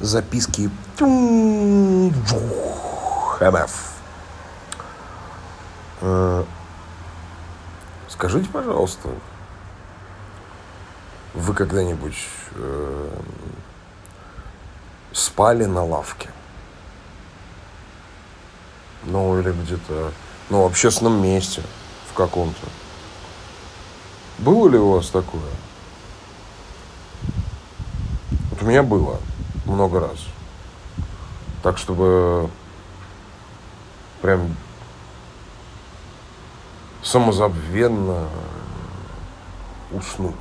записки МФ. Э, скажите, пожалуйста, вы когда-нибудь э, спали на лавке? Ну, или где-то, ну, в общественном месте, в каком-то. Было ли у вас такое? Вот у меня было много раз. Так, чтобы прям самозабвенно уснуть.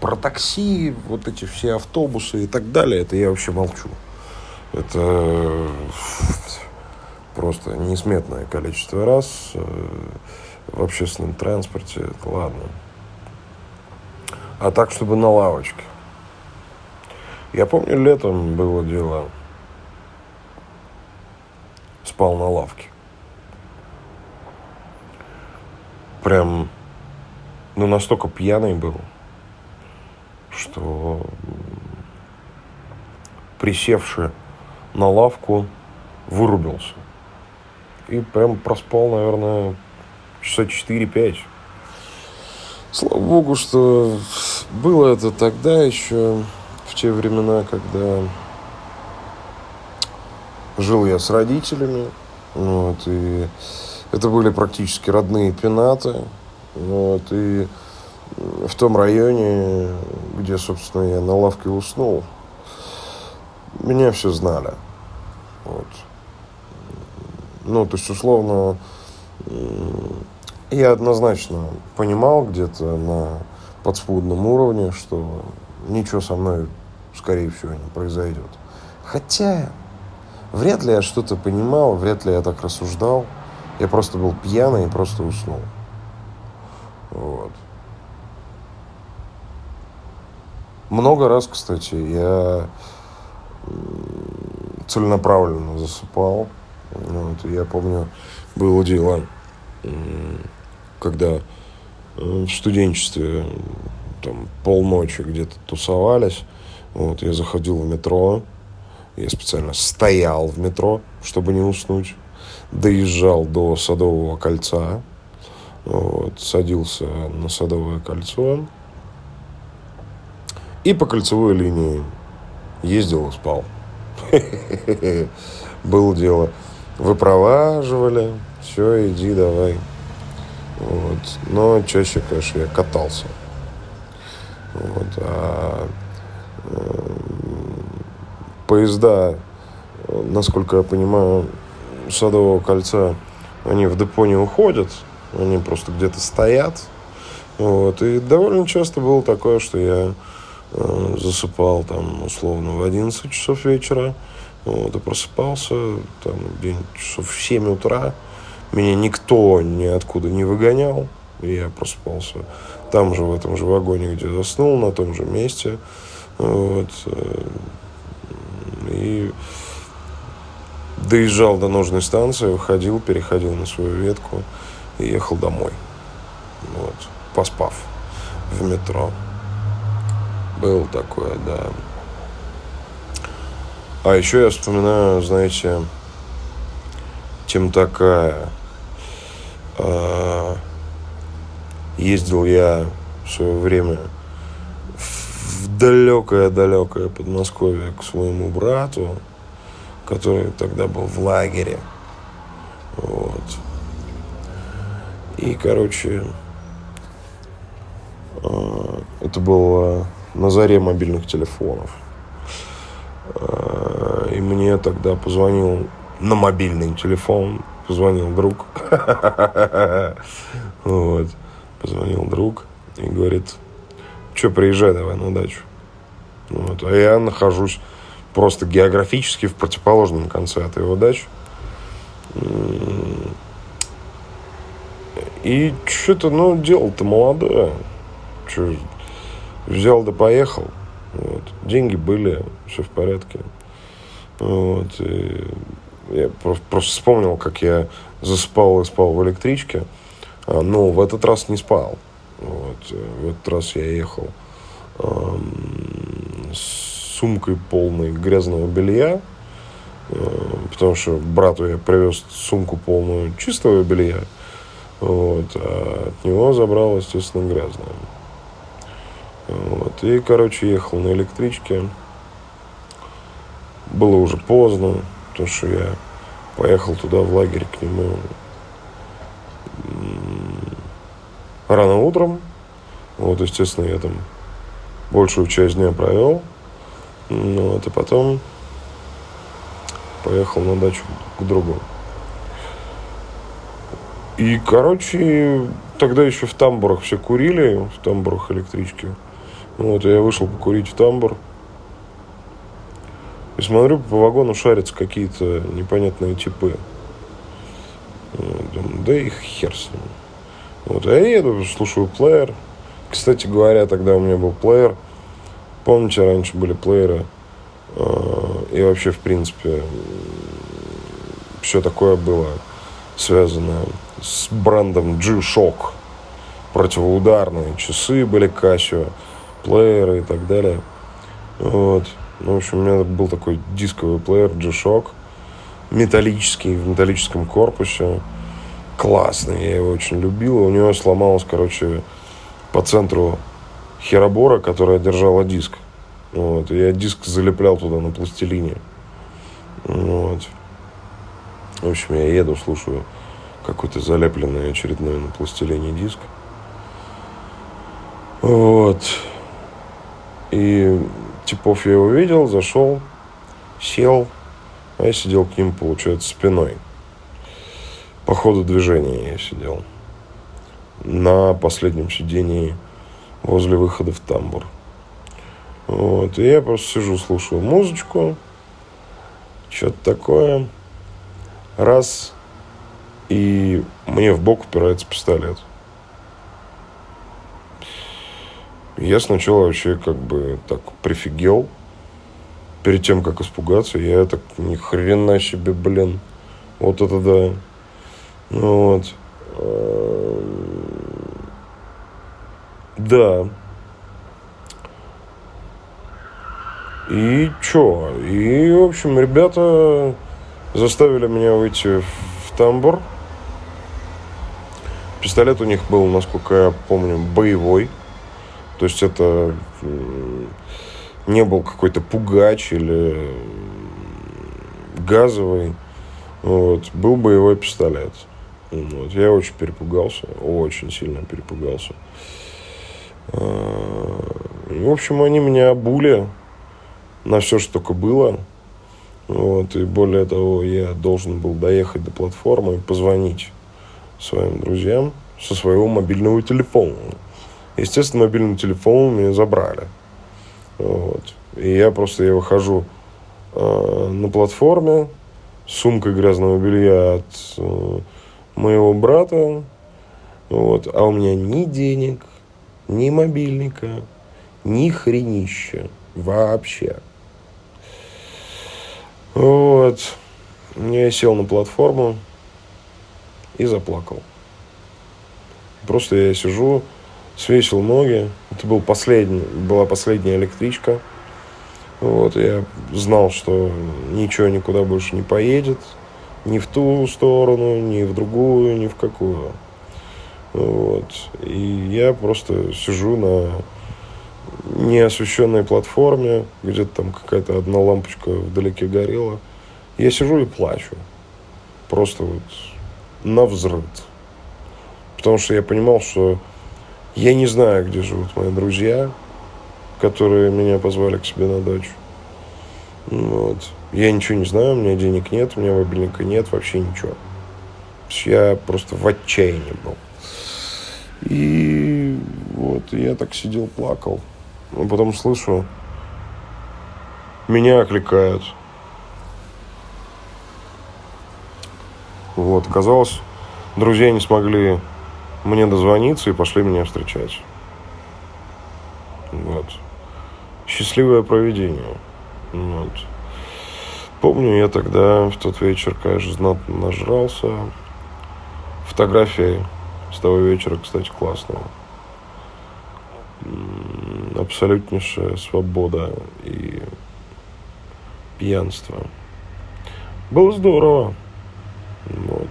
Про такси, вот эти все автобусы и так далее, это я вообще молчу. Это просто несметное количество раз э, в общественном транспорте, это ладно. А так, чтобы на лавочке. Я помню, летом было дело. Спал на лавке. Прям, ну, настолько пьяный был, что присевший на лавку вырубился. И прям проспал, наверное, часа 4-5. Слава богу, что было это тогда еще, те времена, когда жил я с родителями. Вот, и это были практически родные пенаты. Вот, и в том районе, где, собственно, я на лавке уснул, меня все знали. Вот. Ну, то есть, условно, я однозначно понимал где-то на подспудном уровне, что ничего со мной, скорее всего, не произойдет. Хотя, вряд ли я что-то понимал, вряд ли я так рассуждал. Я просто был пьяный и просто уснул. Вот. Много раз, кстати, я целенаправленно засыпал. Вот, я помню, было дело, когда э, в студенчестве там полночи где-то тусовались. Вот, я заходил в метро, я специально стоял в метро, чтобы не уснуть. Доезжал до Садового кольца, вот, садился на Садовое кольцо и по кольцевой линии ездил и спал. Было дело выпроваживали, все, иди давай. Вот. Но чаще, конечно, я катался. Вот. А поезда, насколько я понимаю, Садового кольца, они в депо не уходят, они просто где-то стоят. Вот. И довольно часто было такое, что я э, засыпал там условно в 11 часов вечера, вот, и просыпался там день часов в 7 утра. Меня никто ниоткуда не выгонял. И я просыпался там же, в этом же вагоне, где заснул, на том же месте. Вот. И доезжал до нужной станции, выходил, переходил на свою ветку и ехал домой. Вот. Поспав в метро. Было такое, да. А еще я вспоминаю, знаете, тем такая. А, ездил я в свое время далекое-далекое Подмосковье к своему брату, который тогда был в лагере. Вот. И, короче, а, это было на заре мобильных телефонов. А, и мне тогда позвонил на мобильный телефон, позвонил друг. Вот. Позвонил друг и говорит, что, приезжай давай на дачу. Вот. А я нахожусь просто географически в противоположном конце от его дачи. И что-то, ну, дело-то молодое. Что, взял да поехал. Вот. Деньги были, все в порядке. Вот. И я просто вспомнил, как я заспал и спал в электричке. А, но в этот раз не спал. Вот. В этот раз я ехал эм, с сумкой полной грязного белья, э, потому что брату я привез сумку полную чистого белья, вот, а от него забрал, естественно, грязное. Вот, и, короче, ехал на электричке. Было уже поздно, потому что я поехал туда, в лагерь к нему рано утром. Вот, естественно, я там большую часть дня провел. Вот, и потом поехал на дачу к другу. И, короче, тогда еще в тамбурах все курили, в тамбурах электрички. Вот, я вышел покурить в тамбур. И смотрю, по вагону шарятся какие-то непонятные типы. Думаю, да их хер с ним. Вот, а я еду, слушаю плеер. Кстати говоря, тогда у меня был плеер. Помните, раньше были плееры. А, и вообще, в принципе, все такое было связано с брендом G-Shock. Противоударные часы были Casio, плееры и так далее. Вот. Ну, в общем, у меня был такой дисковый плеер G-Shock. Металлический, в металлическом корпусе. Классный, я его очень любил. У него сломалась, короче, по центру херобора, которая держала диск. Вот. Я диск залеплял туда на пластилине. Вот. В общем, я еду, слушаю какой-то залепленный очередной на пластилине диск. Вот. И типов я его видел, зашел, сел, а я сидел к ним, получается, спиной. По ходу движения я сидел. На последнем сидении возле выхода в тамбур. Вот. И я просто сижу, слушаю музычку. Что-то такое. Раз. И мне в бок упирается пистолет. Я сначала вообще как бы так прифигел. Перед тем, как испугаться, я так ни хрена себе, блин. Вот это да. Ну вот. Да. И чё? И, в общем, ребята заставили меня выйти в тамбур. Пистолет у них был, насколько я помню, боевой. То есть это не был какой-то пугач или газовый. Вот. Был боевой пистолет. Вот. Я очень перепугался, очень сильно перепугался. А, в общем, они меня обули на все, что только было. Вот. И более того, я должен был доехать до платформы и позвонить своим друзьям со своего мобильного телефона. Естественно, мобильный телефон меня забрали. Вот. И я просто я выхожу э, на платформе с сумкой грязного белья от э, моего брата. Вот. А у меня ни денег, ни мобильника, ни хренища вообще. Вот. Я сел на платформу и заплакал. Просто я сижу, свесил ноги. Это был последний, была последняя электричка. Вот, я знал, что ничего никуда больше не поедет. Ни в ту сторону, ни в другую, ни в какую. Вот. И я просто сижу на неосвещенной платформе, где-то там какая-то одна лампочка вдалеке горела. Я сижу и плачу. Просто вот на взрыв. Потому что я понимал, что я не знаю, где живут мои друзья, которые меня позвали к себе на дачу. Вот. Я ничего не знаю, у меня денег нет, у меня мобильника нет, вообще ничего. Я просто в отчаянии был. И вот я так сидел, плакал. А потом слышу, меня окликают. Вот, казалось, друзья не смогли мне дозвониться и пошли меня встречать. Вот. Счастливое проведение. Вот. Помню, я тогда в тот вечер, конечно, знатно нажрался. Фотографии с того вечера, кстати, классные. Абсолютнейшая свобода и пьянства. Было здорово. Вот.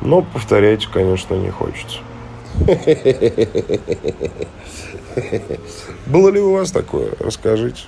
Но повторять, конечно, не хочется. Было ли у вас такое? Расскажите.